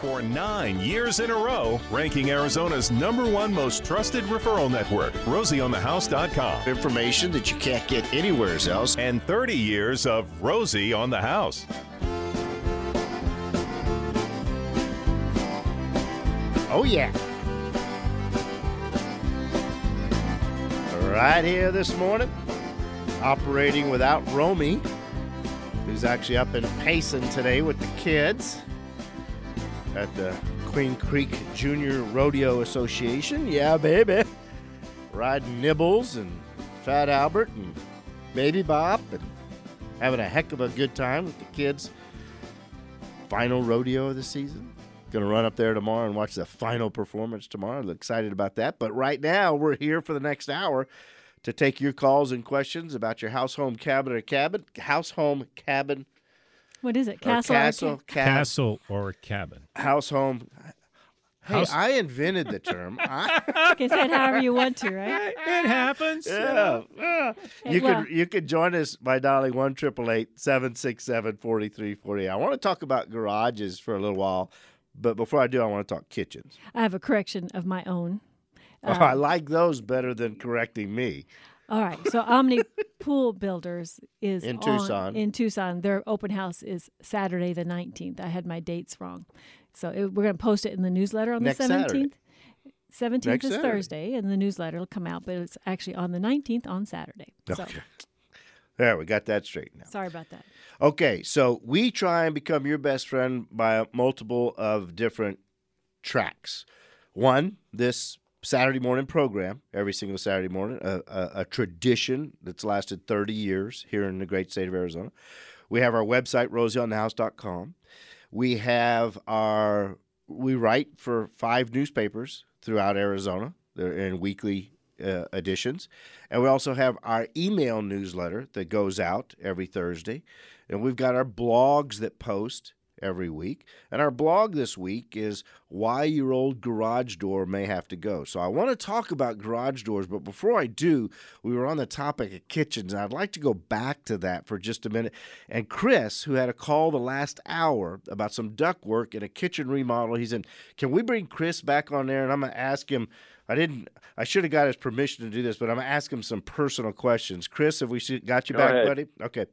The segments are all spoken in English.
for nine years in a row, ranking Arizona's number one most trusted referral network, RosieOnTheHouse.com. Information that you can't get anywhere else. And 30 years of Rosie on the House. Oh, yeah. Right here this morning, operating without Romy, who's actually up in Payson today with the kids at the Queen Creek Junior Rodeo Association. Yeah, baby. Riding Nibbles and Fat Albert and Baby Bop and having a heck of a good time with the kids. Final rodeo of the season. Going to run up there tomorrow and watch the final performance tomorrow. I'm excited about that. But right now, we're here for the next hour to take your calls and questions about your house, home, cabin, or cabin. House, home, cabin. What is it? or Castle. or castle, ca- cab- Castle or cabin. house, home. Hey, House- I invented the term. I, Okay, say it however you want to, right? It happens. yeah, yeah. You well- could you could join us by dialing one triple eight seven six seven forty three forty. I want to talk about garages for a little while, but before I do, I want to talk kitchens. I have a correction of my own. oh, I um, like those better than correcting me. All right. So Omni Pool Builders is In on- Tucson. In Tucson, their open house is Saturday the nineteenth. I had my dates wrong, so it, we're going to post it in the newsletter on Next the seventeenth. Seventeenth is Saturday. Thursday, and the newsletter will come out, but it's actually on the nineteenth on Saturday. So Okay. There, we got that straight now. sorry about that. Okay, so we try and become your best friend by a multiple of different tracks. One, this Saturday morning program, every single Saturday morning, a, a, a tradition that's lasted 30 years here in the great state of Arizona. We have our website, rosieonthehouse.com. We have our, we write for five newspapers throughout Arizona. They're in weekly uh, editions. And we also have our email newsletter that goes out every Thursday. And we've got our blogs that post every week. And our blog this week is why your old garage door may have to go. So I want to talk about garage doors, but before I do, we were on the topic of kitchens. And I'd like to go back to that for just a minute. And Chris, who had a call the last hour about some duct work in a kitchen remodel, he's in. Can we bring Chris back on there? And I'm going to ask him. I didn't. I should have got his permission to do this, but I'm gonna ask him some personal questions. Chris, have we got you Go back, ahead. buddy? Okay.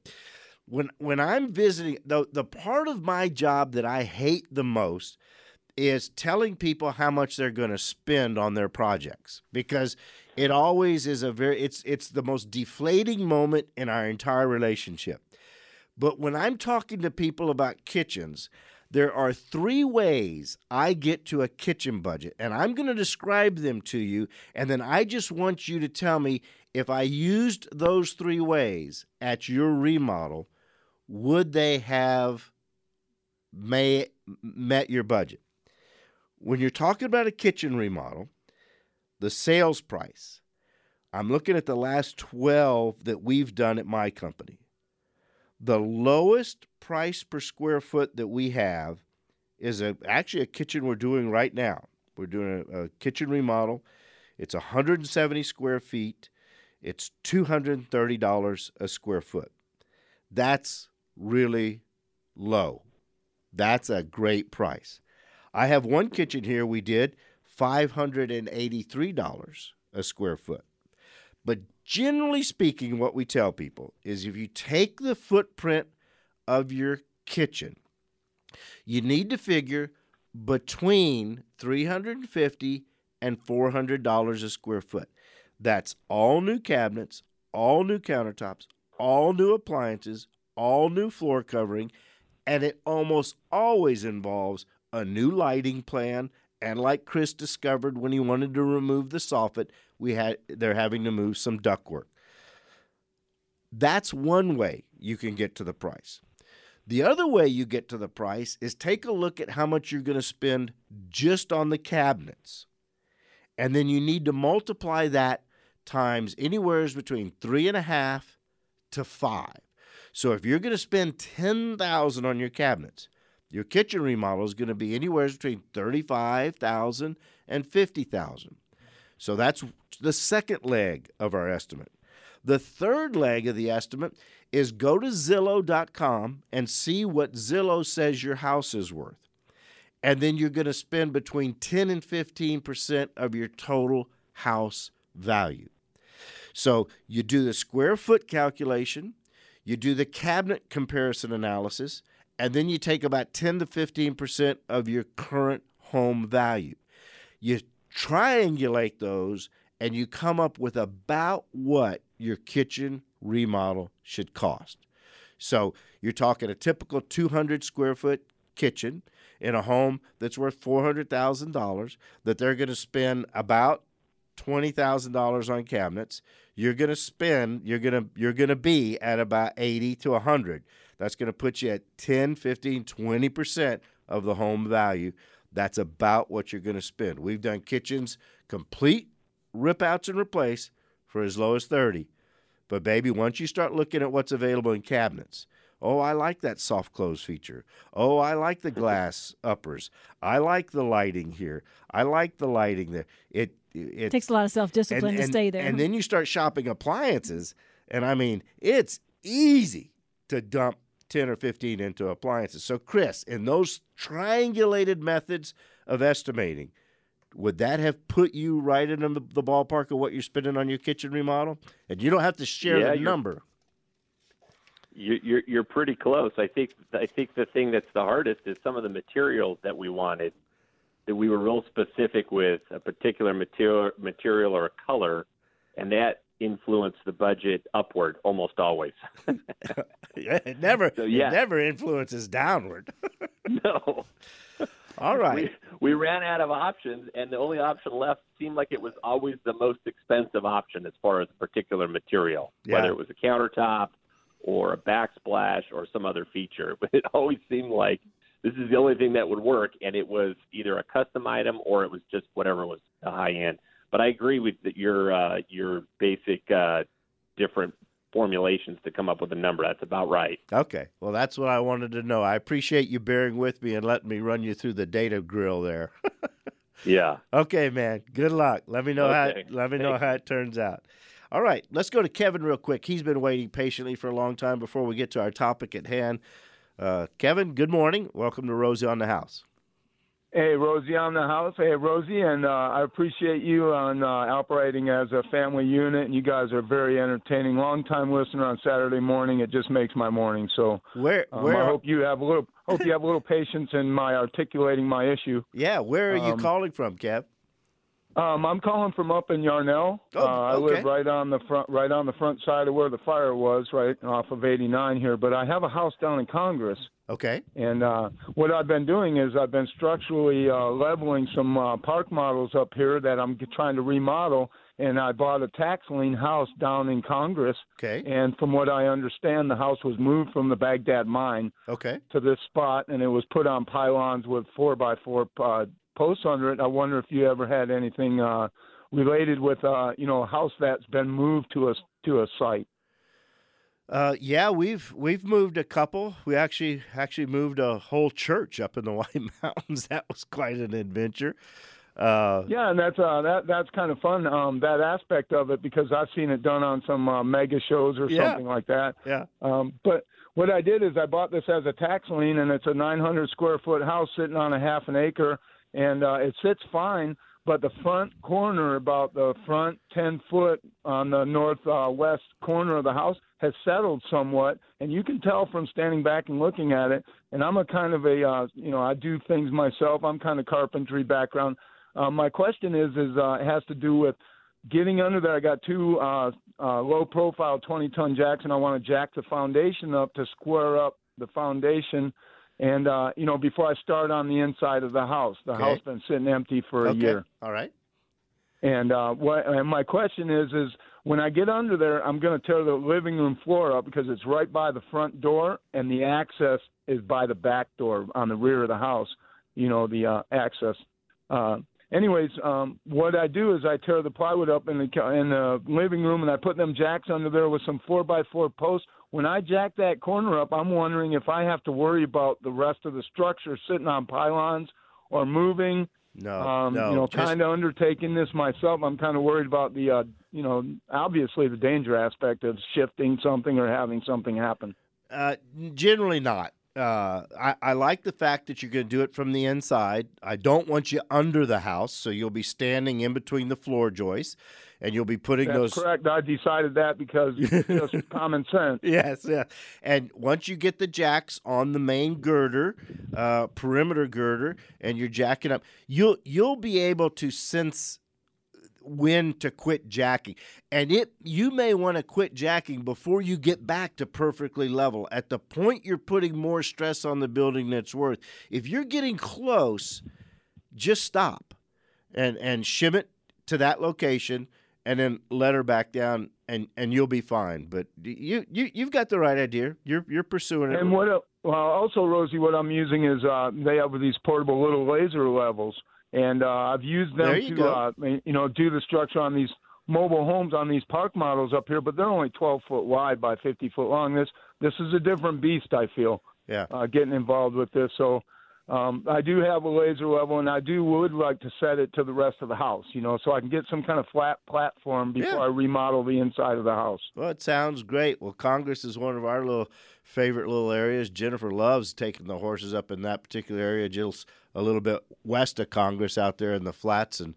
When when I'm visiting, the the part of my job that I hate the most is telling people how much they're going to spend on their projects because it always is a very it's it's the most deflating moment in our entire relationship. But when I'm talking to people about kitchens, there are three ways I get to a kitchen budget, and I'm going to describe them to you. And then I just want you to tell me if I used those three ways at your remodel, would they have may, met your budget? When you're talking about a kitchen remodel, the sales price, I'm looking at the last 12 that we've done at my company the lowest price per square foot that we have is a actually a kitchen we're doing right now. We're doing a, a kitchen remodel. It's 170 square feet. It's $230 a square foot. That's really low. That's a great price. I have one kitchen here we did $583 a square foot. But generally speaking, what we tell people is if you take the footprint of your kitchen, you need to figure between 350 and $400 a square foot. That's all new cabinets, all new countertops, all new appliances, all new floor covering, and it almost always involves a new lighting plan and like Chris discovered when he wanted to remove the soffit, we had they're having to move some ductwork. That's one way you can get to the price. The other way you get to the price is take a look at how much you're going to spend just on the cabinets. And then you need to multiply that times anywhere between three and a half to five. So if you're going to spend ten thousand on your cabinets, your kitchen remodel is going to be anywhere between thirty-five thousand and fifty thousand. So that's the second leg of our estimate. The third leg of the estimate is go to Zillow.com and see what Zillow says your house is worth. and then you're going to spend between 10 and 15% of your total house value. So you do the square foot calculation, you do the cabinet comparison analysis, and then you take about 10 to 15% of your current home value. You triangulate those and you come up with about what your kitchen remodel should cost. So you're talking a typical 200 square foot kitchen in a home that's worth $400,000 that they're going to spend about $20,000 on cabinets. You're going to spend you're going to you're going to be at about 80 to 100. That's going to put you at 10, 15, 20% of the home value. That's about what you're going to spend. We've done kitchens complete rip outs and replace for as low as 30. But baby, once you start looking at what's available in cabinets, oh, I like that soft close feature. Oh, I like the glass uppers. I like the lighting here. I like the lighting there. It it, takes a lot of self discipline to stay there. And then you start shopping appliances, and I mean, it's easy to dump 10 or 15 into appliances. So, Chris, in those triangulated methods of estimating, would that have put you right in the, the ballpark of what you're spending on your kitchen remodel? And you don't have to share yeah, the number. You're, you're pretty close. I think I think the thing that's the hardest is some of the materials that we wanted that we were real specific with a particular material material or a color, and that influenced the budget upward almost always. it never so, yeah. it never influences downward. no. All right. We, we ran out of options, and the only option left seemed like it was always the most expensive option as far as a particular material, yeah. whether it was a countertop or a backsplash or some other feature. But it always seemed like this is the only thing that would work, and it was either a custom item or it was just whatever was the high end. But I agree with your uh, your basic uh, different formulations to come up with a number. That's about right. Okay. Well, that's what I wanted to know. I appreciate you bearing with me and letting me run you through the data grill there. yeah. Okay, man. Good luck. Let me know okay. how let me know how it turns out. All right, let's go to Kevin real quick. He's been waiting patiently for a long time before we get to our topic at hand. Uh, Kevin, good morning. Welcome to Rosie on the House. Hey, Rosie on the house. Hey, Rosie, and uh, I appreciate you on uh, operating as a family unit, and you guys are very entertaining. Long time listener on Saturday morning. It just makes my morning. So, where, um, where? I hope you have a little, hope you have a little patience in my articulating my issue. Yeah, where are you um, calling from, Kev? Um, I'm calling from up in Yarnell. Oh, uh, I live right on the front, right on the front side of where the fire was, right off of 89 here. But I have a house down in Congress. Okay. And uh, what I've been doing is I've been structurally uh, leveling some uh, park models up here that I'm trying to remodel. And I bought a tax lien house down in Congress. Okay. And from what I understand, the house was moved from the Bagdad mine. Okay. To this spot, and it was put on pylons with four by four uh, posts under it. I wonder if you ever had anything uh, related with uh, you know a house that's been moved to a to a site. Uh, yeah, we've we've moved a couple. We actually actually moved a whole church up in the White Mountains. That was quite an adventure. Uh, yeah, and that's uh, that that's kind of fun. Um, that aspect of it because I've seen it done on some uh, mega shows or yeah. something like that. Yeah. Um, but what I did is I bought this as a tax lien, and it's a 900 square foot house sitting on a half an acre and uh, it sits fine. But the front corner, about the front 10 foot on the northwest uh, corner of the house, has settled somewhat, and you can tell from standing back and looking at it. And I'm a kind of a, uh, you know, I do things myself. I'm kind of carpentry background. Uh, my question is, is uh, it has to do with getting under there. I got two uh, uh, low profile 20 ton jacks, and I want to jack the foundation up to square up the foundation and uh, you know, before I start on the inside of the house, the okay. house been sitting empty for okay. a year. All right. And uh, what? And my question is, is when I get under there, I'm going to tear the living room floor up because it's right by the front door, and the access is by the back door on the rear of the house. You know, the uh, access. Uh, anyways, um, what I do is I tear the plywood up in the in the living room, and I put them jacks under there with some four by four posts when I jack that corner up, I'm wondering if I have to worry about the rest of the structure sitting on pylons or moving. No, um, no. You know, kind of undertaking this myself. I'm kind of worried about the, uh, you know, obviously the danger aspect of shifting something or having something happen. Uh, generally not. uh, I, I like the fact that you're going to do it from the inside. I don't want you under the house, so you'll be standing in between the floor joists, and you'll be putting That's those. correct. I decided that because it's just common sense. Yes, yeah. And once you get the jacks on the main girder, uh, perimeter girder, and you're jacking up, you'll you'll be able to sense when to quit jacking. And it you may want to quit jacking before you get back to perfectly level. At the point you're putting more stress on the building than it's worth. If you're getting close, just stop and and shim it to that location and then let her back down and and you'll be fine. But you you you've got the right idea. You're you're pursuing it. And what? el- Well, also, Rosie, what I'm using is uh, they have these portable little laser levels, and uh, I've used them you to uh, you know do the structure on these mobile homes on these park models up here, but they're only 12 foot wide by 50 foot long. This this is a different beast. I feel yeah. uh, getting involved with this. So um, I do have a laser level, and I do would like to set it to the rest of the house, you know, so I can get some kind of flat platform before Yeah. I remodel the inside of the house. Well, it sounds great. Well, Congress is one of our little favorite little areas. Jennifer loves taking the horses up in that particular area. just a little bit west of Congress out there in the flats and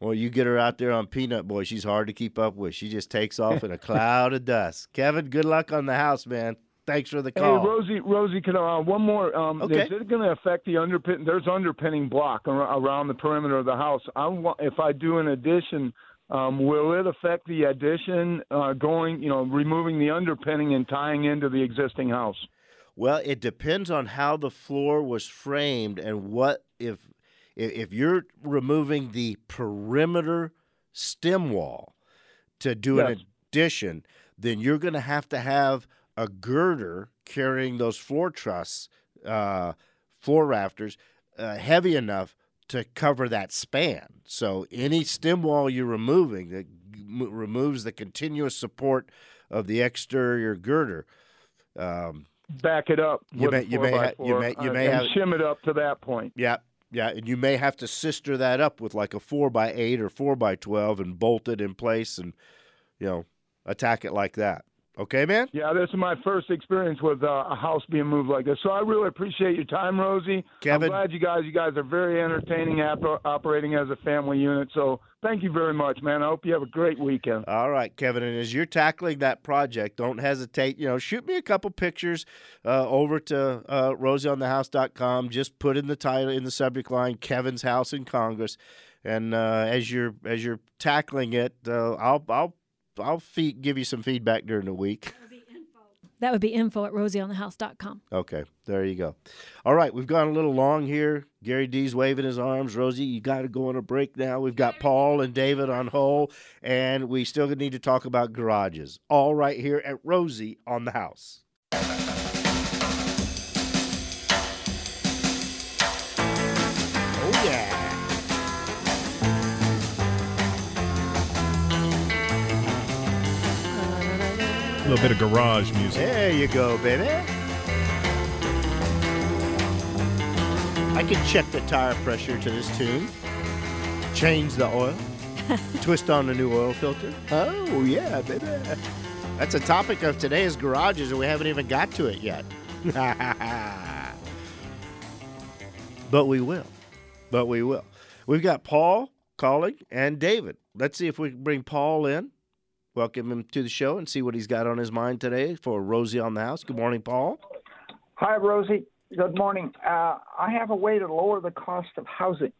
well, you get her out there on Peanut Boy, she's hard to keep up with. She just takes off in a cloud of dust. Kevin, good luck on the house, man. Thanks for the Hey, call. Rosie, Rosie, can uh, one more? Um, Okay. Is it going to affect the underpin? There's underpinning block ar- around the perimeter of the house. I want, if I do an addition, um, will it affect the addition uh, going? You know, removing the underpinning and tying into the existing house. Well, it depends on how the floor was framed and what if if if you're removing the perimeter stem wall to do an addition, then you're going to have to have a girder carrying those floor trusses, uh, floor rafters, uh, heavy enough to cover that span. So any stem wall you're removing that m- removes the continuous support of the exterior girder. Um, Back it up. You may- you may ha- you may- you uh, may and have- shim it up to that point. Yeah, yeah, and you may have to sister that up with like a four by eight or four by twelve and bolt it in place and you know attack it like that. Okay, man. Yeah, this is my first experience with uh, a house being moved like this. So I really appreciate your time, Rosie. Kevin. I'm glad you guys, you guys are very entertaining, op- operating as a family unit. So thank you very much, man. I hope you have a great weekend. All right, Kevin. And as you're tackling that project, don't hesitate. You know, shoot me a couple pictures uh, over to uh, rosieonthehouse.com. Just put in the title in the subject line, Kevin's house in Congress. And uh, as you're as you're tackling it, uh, I'll I'll I'll feed, give you some feedback during the week. That would be info at rosieonthehouse.com. Okay, there you go. All right, we've gone a little long here. Gary D's waving his arms. Rosie, you got to go on a break now. We've got Paul and David on hold, and we still need to talk about garages. All right here at Rosie on the house. A little bit of garage music. There you go, baby. I can check the tire pressure to this tune. Change the oil. Twist on the new oil filter. Oh, yeah, baby. That's a topic of today's garages, and we haven't even got to it yet. but we will. But we will. We've got Paul calling and David. Let's see if we can bring Paul in. Welcome him to the show and see what he's got on his mind today for Rosie on the house. Good morning, Paul. Hi, Rosie. Good morning. Uh, I have a way to lower the cost of housing.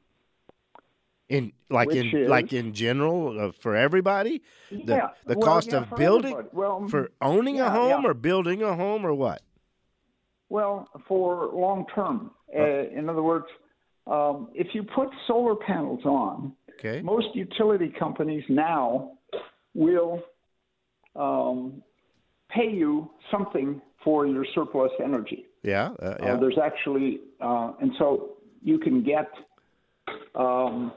In like in is- like in general uh, for everybody, the yeah, the well, cost yeah, of building everybody. Well, for owning a home yeah. or building a home or what? well, for long term. Uh, in other words, um, if you put solar panels on, Okay. most utility companies now will um, pay you something for your surplus energy. Yeah. Uh, Uh, yeah. there's actually, uh, and so you can get um,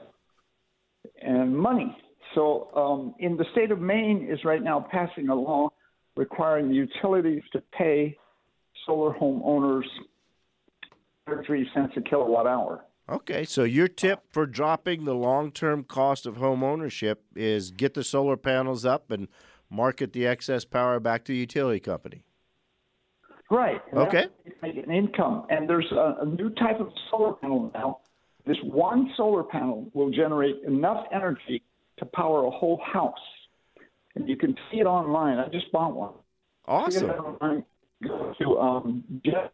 and money. So um, in the state of Maine is right now passing a law requiring utilities to pay solar home owners 33 cents a kilowatt hour. Okay. So your tip for dropping the long-term cost of home ownership is get the solar panels up and market the excess power back to the utility company. Right. Okay. an income, and there's a, a new type of solar panel now. This one solar panel will generate enough energy to power a whole house, and you can see it online. I just bought one. Awesome. Online. Go to um, Jeff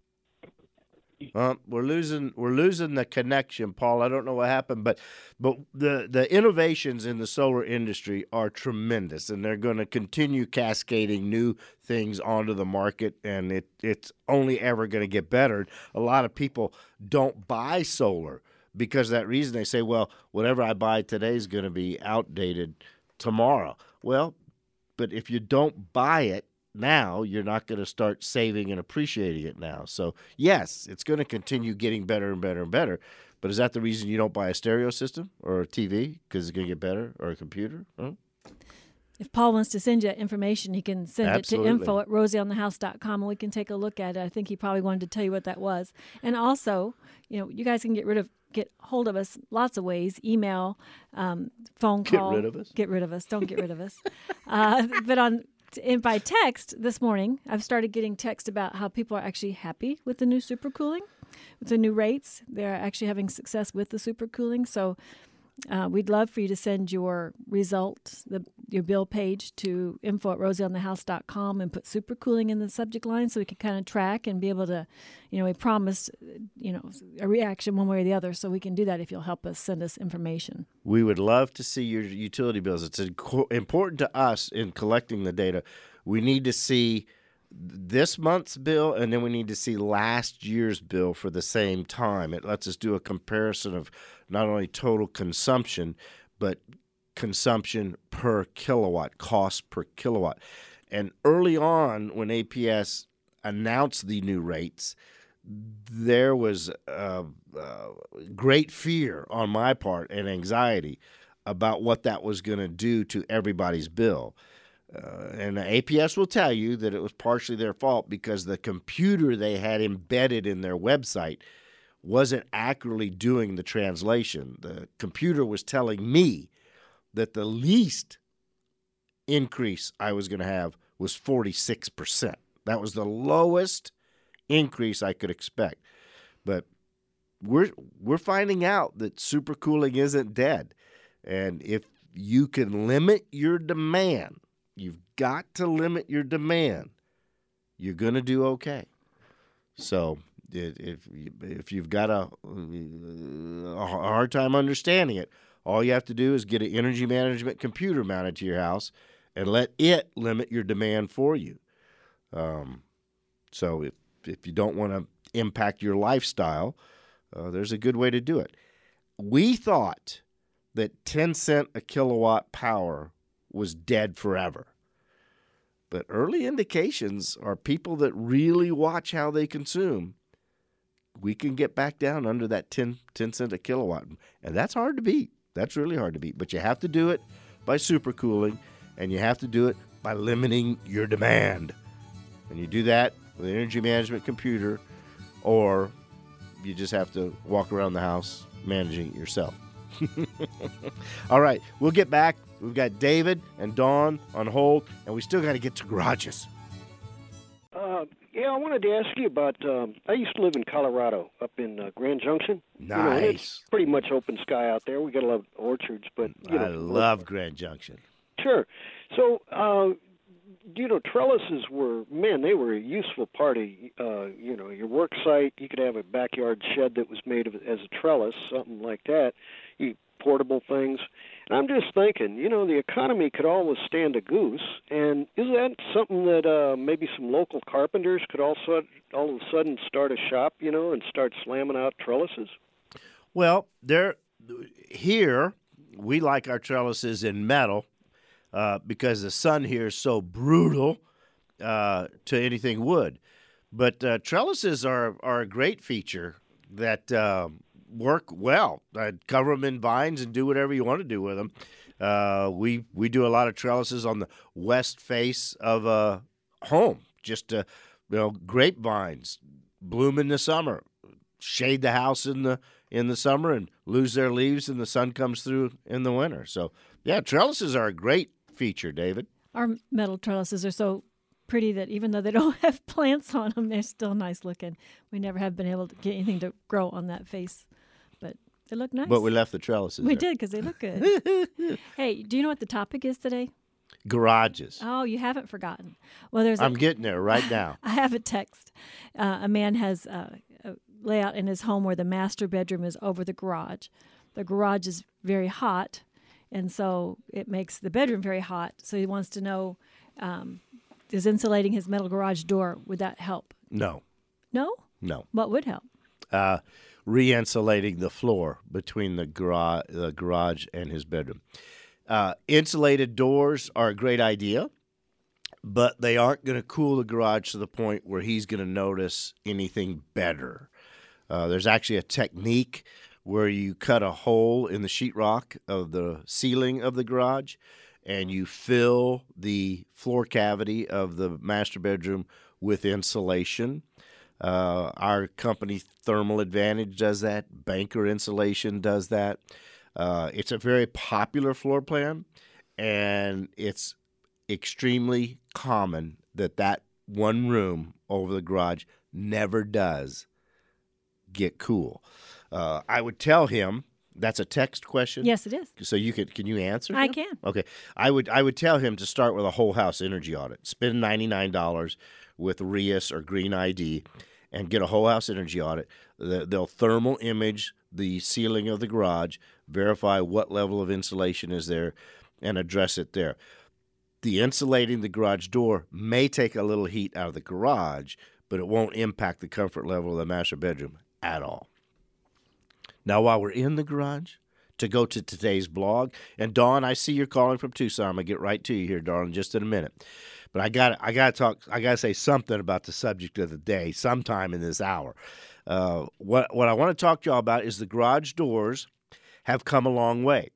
We're losing we're losing the connection, Paul. I don't know what happened, but but the the innovations in the solar industry are tremendous, and they're going to continue cascading new things onto the market, and it it's only ever going to get better. A lot of people don't buy solar because that reason. They say, well, whatever I buy today is going to be outdated tomorrow. Well, but if you don't buy it now, you're not going to start saving and appreciating it now. So, yes, it's going to continue getting better and better and better. But is that the reason you don't buy a stereo system or a TV because it's going to get better or a computer? Huh? If Paul wants to send you information, he can send Absolutely. it to info at rosieonthehouse.com and we can take a look at it. I think he probably wanted to tell you what that was. And also, you know, you guys can get rid of get hold of us lots of ways email um, phone Get call rid of us? get rid of us don't get rid of us uh, but on and by text this morning i've started getting text about how people are actually happy with the new supercooling with the new rates. They're actually having success with the supercooling. So uh, we'd love for you to send your result, the, your bill page to info at rosieonthehouse.com and put supercooling in the subject line so we can kind of track and be able to, you know, we promise, you know, a reaction one way or the other. So we can do that if you'll help us send us information. We would love to see your utility bills. It's important to us in collecting the data. We need to see this month's bill and then we need to see last year's bill for the same time. It lets us do a comparison of not only total consumption, but consumption per kilowatt, cost per kilowatt. And early on, when APS announced the new rates, there was uh, uh, great fear on my part and anxiety about what that was going to do to everybody's bill. Uh, and APS will tell you that it was partially their fault because the computer they had embedded in their website wasn't accurately doing the translation. The computer was telling me that the least increase I was going to have was 46%. That was the lowest increase I could expect. But we're we're finding out that supercooling isn't dead. And if you can limit your demand, you've got to limit your demand. You're going to do okay. So if if you've got a, a hard time understanding it, all you have to do is get an energy management computer mounted to your house and let it limit your demand for you. Um, so if if you don't want to impact your lifestyle, uh, there's a good way to do it. We thought that 10 cent a kilowatt power was dead forever. But early indications are people that really watch how they consume. We can get back down under that 10, 10 cent a kilowatt. And that's hard to beat. That's really hard to beat. But you have to do it by supercooling, and you have to do it by limiting your demand. And you do that with an energy management computer, or you just have to walk around the house managing it yourself. All right, we'll get back. We've got David and Dawn on hold, and we still got to get to garages. Uh, yeah, I wanted to ask you about. Um, I used to live in Colorado, up in uh, Grand Junction. You know, Nice. it's pretty much open sky out there. We got a lot of orchards, but you know, I love Grand Junction. Sure. So, uh, you know, trellises were man, they were a useful part of uh, you know your work site. You could have a backyard shed that was made of as a trellis, something like that. You portable things. And I'm just thinking, you know, the economy could always stand a goose. And is that something that uh, maybe some local carpenters could also all of a sudden start a shop, you know, and start slamming out trellises? Well, there here we like our trellises in metal uh, because the sun here is so brutal uh, to anything wood. But uh, trellises are are a great feature that um work well. I'd cover them in vines and do whatever you want to do with them. Uh, we we do a lot of trellises on the west face of a home, just to, you know grapevines bloom in the summer, shade the house in the in the summer, and lose their leaves, and the sun comes through in the winter. So yeah, trellises are a great feature, David. Our metal trellises are so pretty that even though they don't have plants on them, they're still nice looking. We never have been able to get anything to grow on that face, they look nice. But we left the trellises. we there. did because they look good. hey, do you know what the topic is today? Garages. Oh, you haven't forgotten. Well, there's. I'm a, getting there right now. I have a text. Uh, a man has uh, a layout in his home where the master bedroom is over the garage. The garage is very hot, and so it makes the bedroom very hot. So he wants to know um, is insulating his metal garage door, would that help? No, No? no. What would help? Uh, re-insulating the floor between the garage, the garage and his bedroom. Uh, insulated doors are a great idea, but they aren't going to cool the garage to the point where he's going to notice anything better. Uh, there's actually a technique where you cut a hole in the sheetrock of the ceiling of the garage and you fill the floor cavity of the master bedroom with insulation. Uh, our company, Thermal Advantage, does that. Banker Insulation does that. Uh, it's a very popular floor plan, and it's extremely common that that one room over the garage never does get cool. Uh, I would tell him that's a text question. Yes, it is. So you could can you answer? I him? can. Okay. I would I would tell him to start with a whole house energy audit. Spend ninety nine dollars with RIAS or Green ID, and get a whole house energy audit. They'll thermal image the ceiling of the garage, verify what level of insulation is there, and address it there. The insulating the garage door may take a little heat out of the garage, but it won't impact the comfort level of the master bedroom at all. Now, while we're in the garage, to go to today's blog, and Dawn, I see you're calling from Tucson. I'm gonna get right to you here, darling, just in a minute. But I got I got to talk. I got to say something about the subject of the day sometime in this hour. Uh, what what I want to talk to y'all about is the garage doors have come a long way.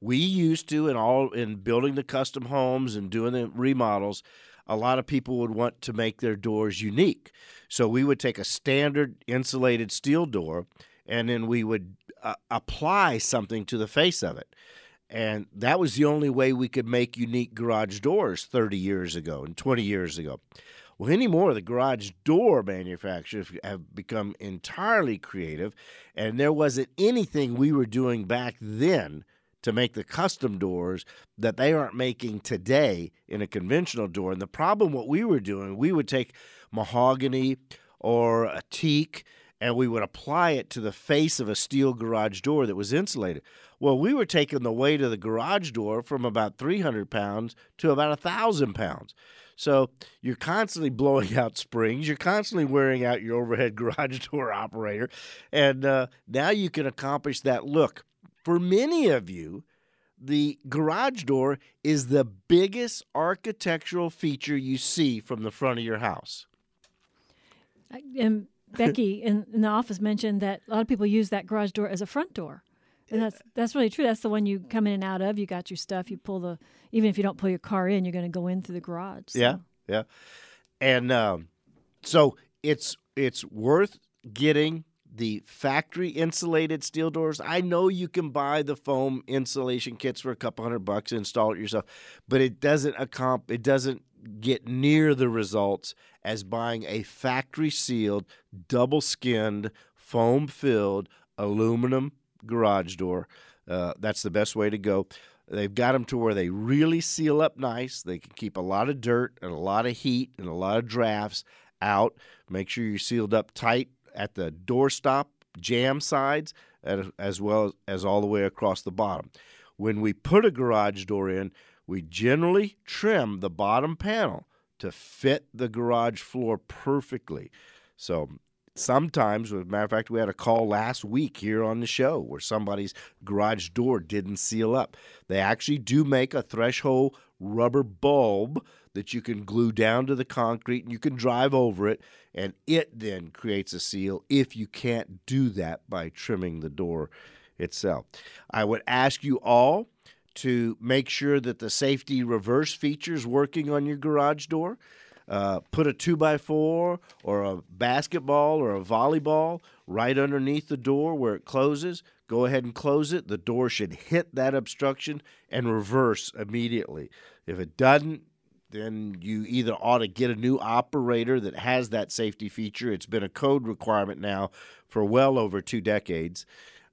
We used to in all in building the custom homes and doing the remodels, a lot of people would want to make their doors unique. So we would take a standard insulated steel door and then we would uh, apply something to the face of it. And that was the only way we could make unique garage doors 30 years ago and 20 years ago. Well, anymore, the garage door manufacturers have become entirely creative, and there wasn't anything we were doing back then to make the custom doors that they aren't making today in a conventional door. And the problem, what we were doing, we would take mahogany or a teak and we would apply it to the face of a steel garage door that was insulated. Well, we were taking the weight of the garage door from about 300 pounds to about 1,000 pounds. So you're constantly blowing out springs. You're constantly wearing out your overhead garage door operator. And uh, now you can accomplish that look. For many of you, the garage door is the biggest architectural feature you see from the front of your house. And Becky in, in the office mentioned that a lot of people use that garage door as a front door. And that's that's really true. That's the one you come in and out of. You got your stuff. You pull the even if you don't pull your car in, you're going to go in through the garage. so. Yeah, yeah. And um, so it's it's worth getting the factory insulated steel doors. I know you can buy the foam insulation kits for a couple hundred bucks and install it yourself, but it doesn't accomp it doesn't get near the results as buying a factory sealed, double skinned, foam filled aluminum garage door. Uh, that's the best way to go. They've got them to where they really seal up nice. They can keep a lot of dirt and a lot of heat and a lot of drafts out. Make sure you're sealed up tight at the doorstop jam sides as well as all the way across the bottom. When we put a garage door in, we generally trim the bottom panel to fit the garage floor perfectly. So sometimes, as a matter of fact, we had a call last week here on the show where somebody's garage door didn't seal up. They actually do make a threshold rubber bulb that you can glue down to the concrete and you can drive over it, and it then creates a seal if you can't do that by trimming the door itself. I would ask you all to make sure that the safety reverse feature is working on your garage door. Uh, put a two by four or a basketball or a volleyball right underneath the door where it closes. Go ahead and close it. The door should hit that obstruction and reverse immediately. If it doesn't, then you either ought to get a new operator that has that safety feature. It's been a code requirement now for well over two decades.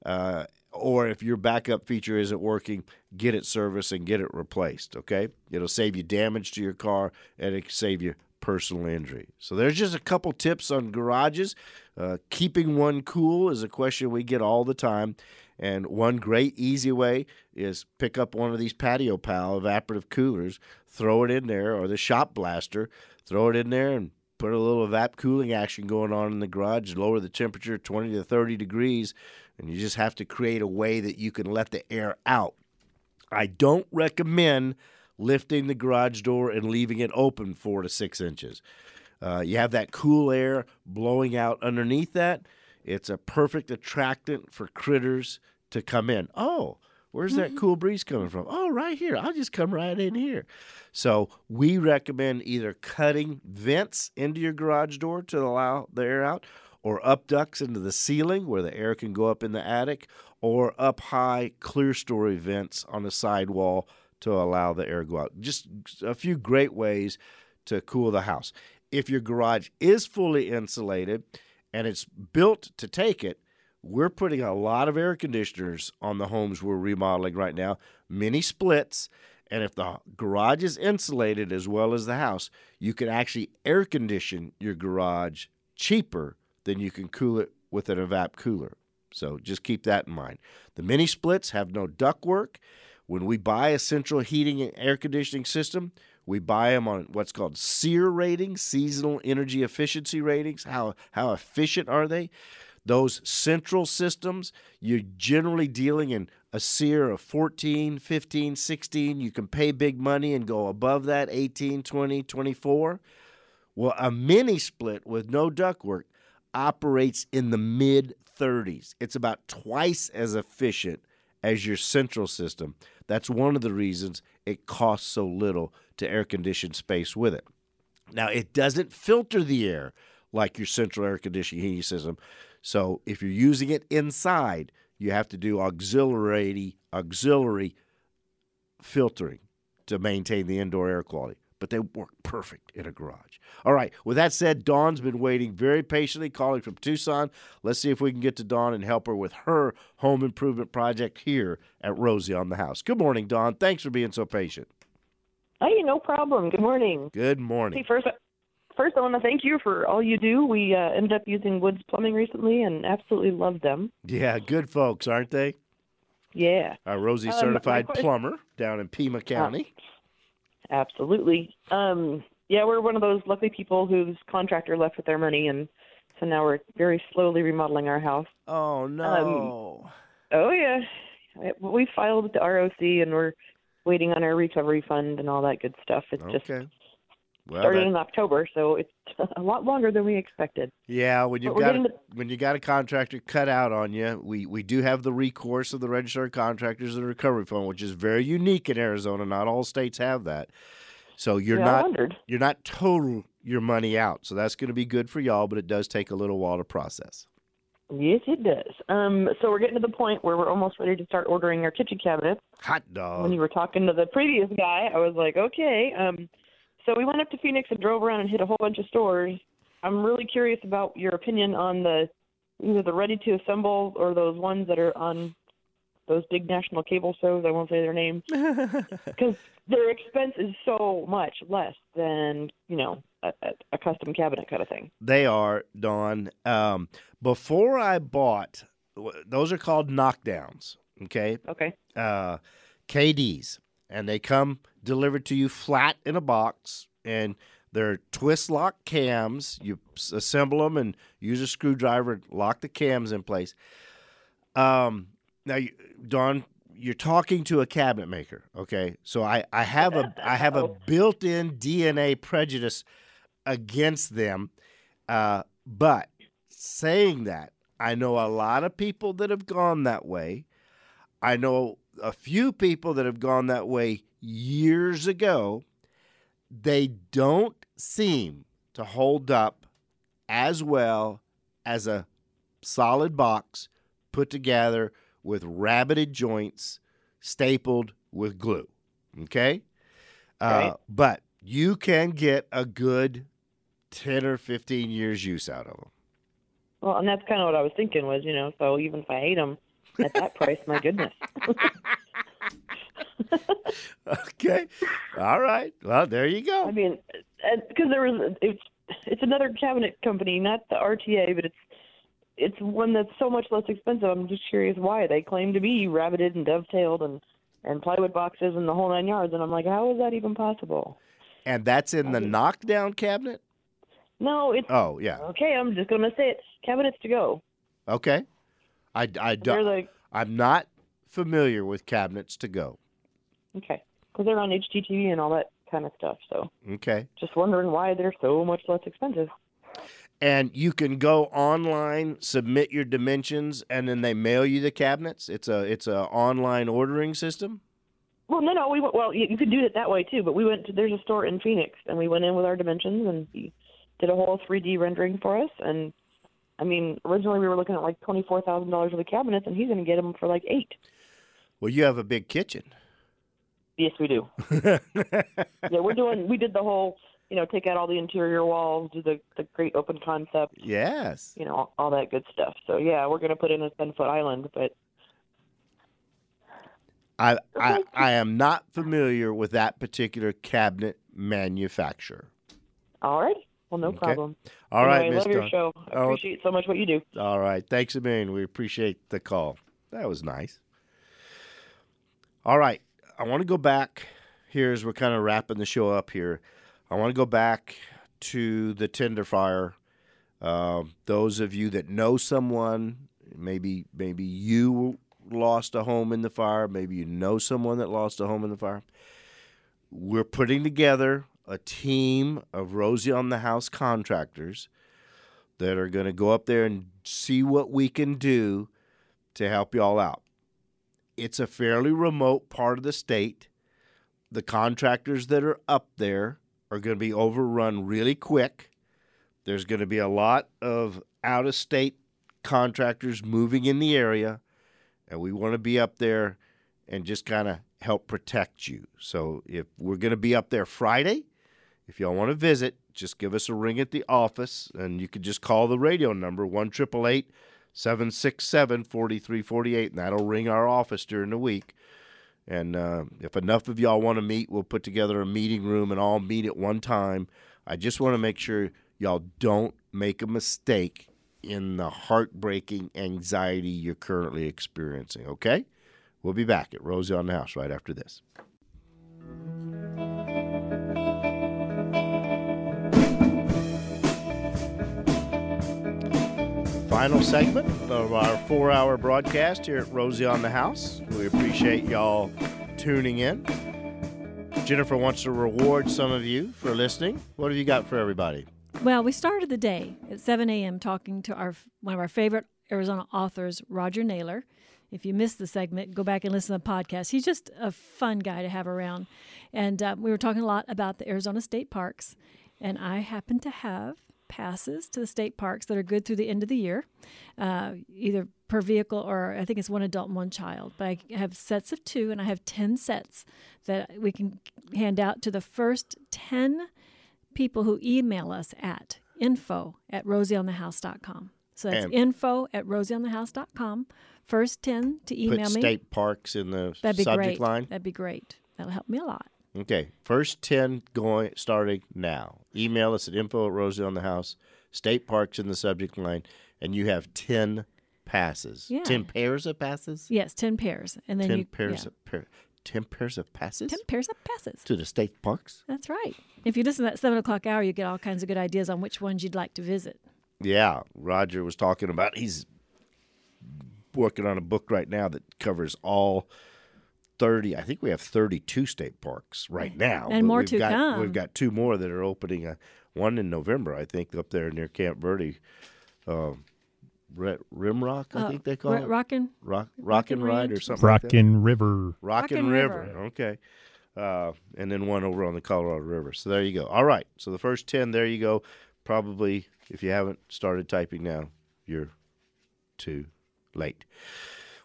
Uh, or if your backup feature isn't working, get it serviced and get it replaced. Okay, it'll save you damage to your car and it can save you personal injury. So there's just a couple tips on garages. Uh, keeping one cool is a question we get all the time. And one great easy way is pick up one of these Patio Pal evaporative coolers, throw it in there, or the Shop Blaster, throw it in there, and put a little evap cooling action going on in the garage, lower the temperature 20 to 30 degrees, and you just have to create a way that you can let the air out. I don't recommend lifting the garage door and leaving it open four to six inches. Uh, you have that cool air blowing out underneath that. It's a perfect attractant for critters to come in. Oh, where's that mm-hmm. cool breeze coming from? Oh, right here. I'll just come right in here. So we recommend either cutting vents into your garage door to allow the air out, or up ducts into the ceiling where the air can go up in the attic, or up high clerestory vents on the sidewall to allow the air go out. Just a few great ways to cool the house. If your garage is fully insulated and it's built to take it, we're putting a lot of air conditioners on the homes we're remodeling right now, mini splits. And if the garage is insulated as well as the house, you can actually air condition your garage cheaper than you can cool it with an evap cooler. So just keep that in mind. The mini splits have no ductwork. When we buy a central heating and air conditioning system, we buy them on what's called SEER ratings, seasonal energy efficiency ratings. How how efficient are they? Those central systems, you're generally dealing in a SEER of 14, 15, 16. You can pay big money and go above that 18, 20, 24. Well, a mini split with no ductwork operates in the mid 30s. It's about twice as efficient as your central system. That's one of the reasons it costs so little to air condition space with it. Now, it doesn't filter the air like your central air conditioning heating system. So, if you're using it inside, you have to do auxiliary auxiliary filtering to maintain the indoor air quality but they work perfect in a garage. All right. With that said, Dawn's been waiting very patiently, calling from Tucson. Let's see if we can get to Dawn and help her with her home improvement project here at Rosie on the House. Good morning, Dawn. Thanks for being so patient. Hey, no problem. Good morning. Good morning. Hey, first, first I want to thank you for all you do. We uh, ended up using Woods Plumbing recently and absolutely love them. Yeah, good folks, aren't they? Yeah. A Rosie Um, certified que- plumber down in Pima County. Absolutely. Um, yeah, we're one of those lucky people whose contractor left with their money, and so now we're very slowly remodeling our house. oh no. Oh yeah, we filed with the ROC, and we're waiting on our recovery fund and all that good stuff. It's just okay. Well, started that- in October, so it's a lot longer than we expected. Yeah, when you've got a, getting when you got a contractor cut out on you, we we do have the recourse of the registered contractors and recovery fund, which is very unique in Arizona. Not all states have that. So you're Yeah, not you're not total your money out. So that's going to be good for y'all, but it does take a little while to process. Yes, it does. Um, so we're getting to the point where we're almost ready to start ordering our kitchen cabinets. Hot dog. when you were talking to the previous guy, I was like, okay. Um, so we went up to Phoenix and drove around and hit a whole bunch of stores. I'm really curious about your opinion on the either the ready to assemble or those ones that are on those big national cable shows. I won't say their name because their expense is so much less than you know a, a, custom cabinet kind of thing. They are, Dawn. Um, before I bought, those are called knockdowns. Okay. Okay. Uh, KDs, and they come delivered to you flat in a box, and they're twist lock cams. You assemble them and use a screwdriver, lock the cams in place. Um, now, you, Dawn, you're talking to a cabinet maker, okay? So I, I have a I have a built-in DNA prejudice against them. Uh, but saying that, I know a lot of people that have gone that way. I know a few people that have gone that way years ago. They don't seem to hold up as well as a solid box put together with rabbeted joints stapled with glue. Okay? Uh, but you can get a good 10 or 15 years use out of them. Well, and that's kind of what I was thinking was, you know, so even if I hate them at that price, my goodness. okay. All right. Well, there you go. I mean, because there was it's it's another cabinet company, not the RTA, but it's it's one that's so much less expensive. I'm just curious why they claim to be rabbeted and dovetailed and and plywood boxes and the whole nine yards, and I'm like, how is that even possible? And that's in the knockdown cabinet. No, it's Oh yeah. okay. I'm just gonna say it. Cabinets to go. Okay. I I don't. like I'm not familiar with cabinets to go. okay because they're on HGTV and all that kind of stuff. So Okay. just wondering why they're so much less expensive. And you can go online, submit your dimensions, and then they mail you the cabinets. It's a it's a online ordering system. Well, no, no, we went, well, you, you could do it that way too. But we went to there's a store in Phoenix, and we went in with our dimensions, and he did a whole 3D rendering for us. And I mean, originally we were looking at like twenty four thousand dollars for the cabinets, and he's going to get them for like eight. Well, you have a big kitchen. Yes, we do. yeah, we're doing. We did the whole, you know, take out all the interior walls, do the the great open concept, yes. you know, all, all that good stuff. So yeah, we're going to put in a ten foot island, but I, I I am not familiar with that particular cabinet manufacturer. all right. Well, no Okay. problem. All right, anyway, Miss love your show. I Oh. appreciate so much what you do. All right. Thanks a million. We appreciate the call. That was nice. All right. I want to go back here as we're kind of wrapping the show up here. I want to go back to the Tinder fire. Um, those of you that know someone, maybe maybe you lost a home in the fire, maybe you know someone that lost a home in the fire. We're putting together a team of Rosie on the House contractors that are going to go up there and see what we can do to help y'all out. It's a fairly remote part of the state. The contractors that are up there are going to be overrun really quick. There's going to be a lot of out of state contractors moving in the area, and we want to be up there and just kind of help protect you. So if we're going to be up there Friday, if y'all want to visit, just give us a ring at the office, and you can just call the radio number one triple eight seven six seven forty three forty eight, and that'll ring our office during the week. And uh, if enough of y'all want to meet, we'll put together a meeting room and all meet at one time. I just want to make sure y'all don't make a mistake in the heartbreaking anxiety you're currently experiencing. Okay? We'll be back at Rosie on the House right after this. Final segment of our four hour broadcast here at Rosie on the House. We appreciate y'all tuning in. Jennifer wants to reward some of you for listening. What have you got for everybody? Well, we started the day at 7 a.m. talking to our one of our favorite Arizona authors, Roger Naylor. If you missed the segment, go back and listen to the podcast. He's just a fun guy to have around. And uh, we were talking a lot about the Arizona state parks. And I happen to have passes to the state parks that are good through the end of the year, uh, either per vehicle or I think it's one adult and one child. But I have sets of two, and I have 10 sets that we can hand out to the first 10 people who email us at info at rosieonthehouse.com. So that's And- info at rosieonthehouse.com. First 10 to email Put me. state parks in the That'd be subject great. line. That'd be great. That'll help me a lot. Okay. First 10 going starting now. Email us at info at Rosie on the House, state parks in the subject line, and you have 10 passes. Yeah. 10 pairs of passes? Yes, 10 pairs. And then 10 you, pairs yeah, of pair, 10 pairs of passes 10 pairs of passes. to the state parks? That's right. If you listen to that 7 o'clock hour, you get all kinds of good ideas on which ones you'd like to visit. Yeah, Roger was talking about he's working on a book right now that covers all 30 I think we have 32 state parks right now. And more we've to got, come. We've got two more that are opening uh one in November I think up there near Camp Verde. Um Re- Rimrock, I Uh, think they call Ro- it. Rockin' Rock, rock Rockin' Ride or Ranch? something like that. Rockin' River. Rockin' Rockin' River. River. Okay. Uh, and then one over on the Colorado River. So there you go. All right. So the first 10, there you go. Probably, if you haven't started typing now, you're too late.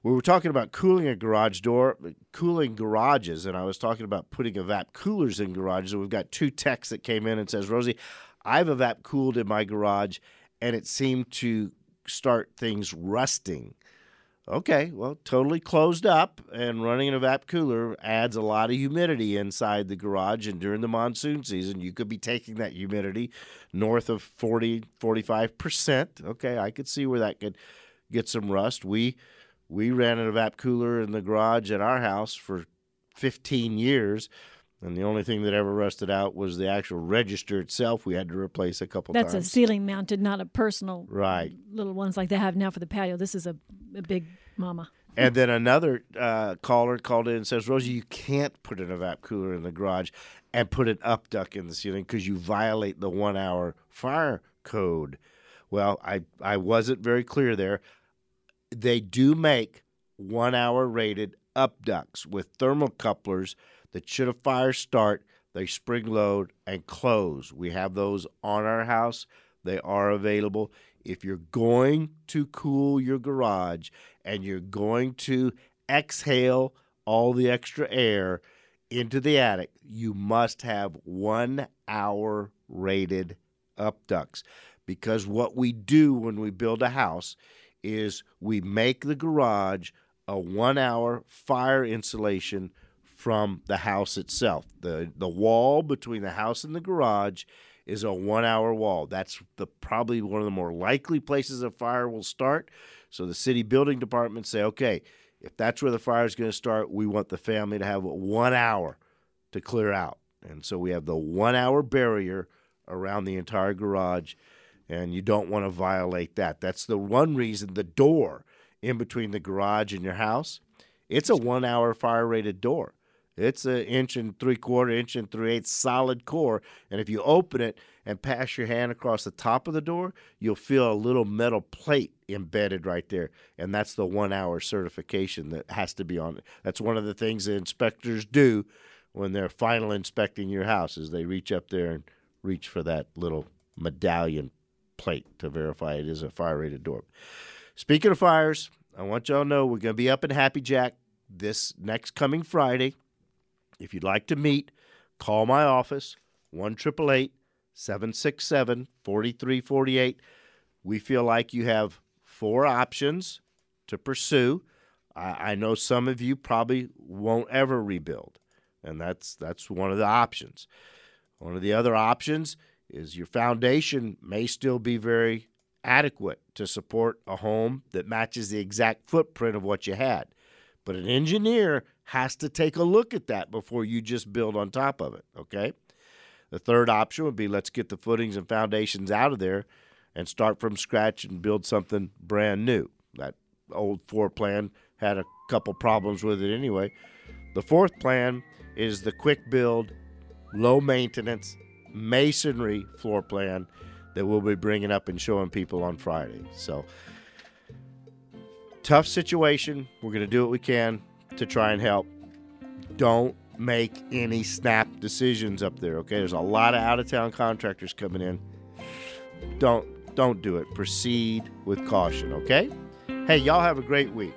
We were talking about cooling a garage door, cooling garages, and I was talking about putting evap coolers in garages. And we've got two texts that came in and says, Rosie, I've evap cooled in my garage, and it seemed to start things rusting. Okay, well, totally closed up and running an evap cooler adds a lot of humidity inside the garage. And during the monsoon season, you could be taking that humidity north of 40, 45%. Okay, I could see where that could get some rust. We we ran an evap cooler in the garage at our house for 15 years. And the only thing that ever rusted out was the actual register itself. We had to replace a couple of That's times. a ceiling mounted, not a personal Right. little ones like they have now for the patio. This is a, a big mama. And then another uh, caller called in and says, Rosie, you can't put an evap cooler in the garage and put an up duct in the ceiling because you violate the one hour fire code. Well, I, I wasn't very clear there. They do make one hour rated upducts with thermocouplers that should a fire start, they spring load and close. We have those on our house. They are available. If you're going to cool your garage and you're going to exhale all the extra air into the attic, you must have one hour rated upducts. Because what we do when we build a house is we make the garage a one hour fire insulation from the house itself. The the wall between the house and the garage is a one hour wall. That's the probably one of the more likely places a fire will start. So the city building department say, okay, if that's where the fire is going to start, we want the family to have one hour to clear out. And so we have the one hour barrier around the entire garage, and you don't want to violate that. That's the one reason the door in between the garage and your house, it's a one hour fire rated door. It's an inch and three quarter, inch and three eighths solid core. And if you open it and pass your hand across the top of the door, you'll feel a little metal plate embedded right there. And that's the one hour certification that has to be on it. That's one of the things the inspectors do when they're final inspecting your house is they reach up there and reach for that little medallion plate to verify it is a fire rated door. Speaking of fires, I want y'all to know we're going to be up in Happy Jack this next coming Friday. If you'd like to meet, call my office, 1 767 4348. We feel like you have four options to pursue. I, I know some of you probably won't ever rebuild, and that's that's one of the options. One of the other options is your foundation may still be very adequate to support a home that matches the exact footprint of what you had. But an engineer has to take a look at that before you just build on top of it, okay? The third option would be let's get the footings and foundations out of there and start from scratch and build something brand new. That old floor plan had a couple problems with it anyway. The fourth plan is the quick build, low maintenance masonry floor plan that we'll be bringing up and showing people on Friday. So, tough situation. We're going to do what we can to try and help. Don't make any snap decisions up there, okay? There's a lot of out of town contractors coming in. Don't don't do it. Proceed with caution, okay? Hey, y'all have a great week.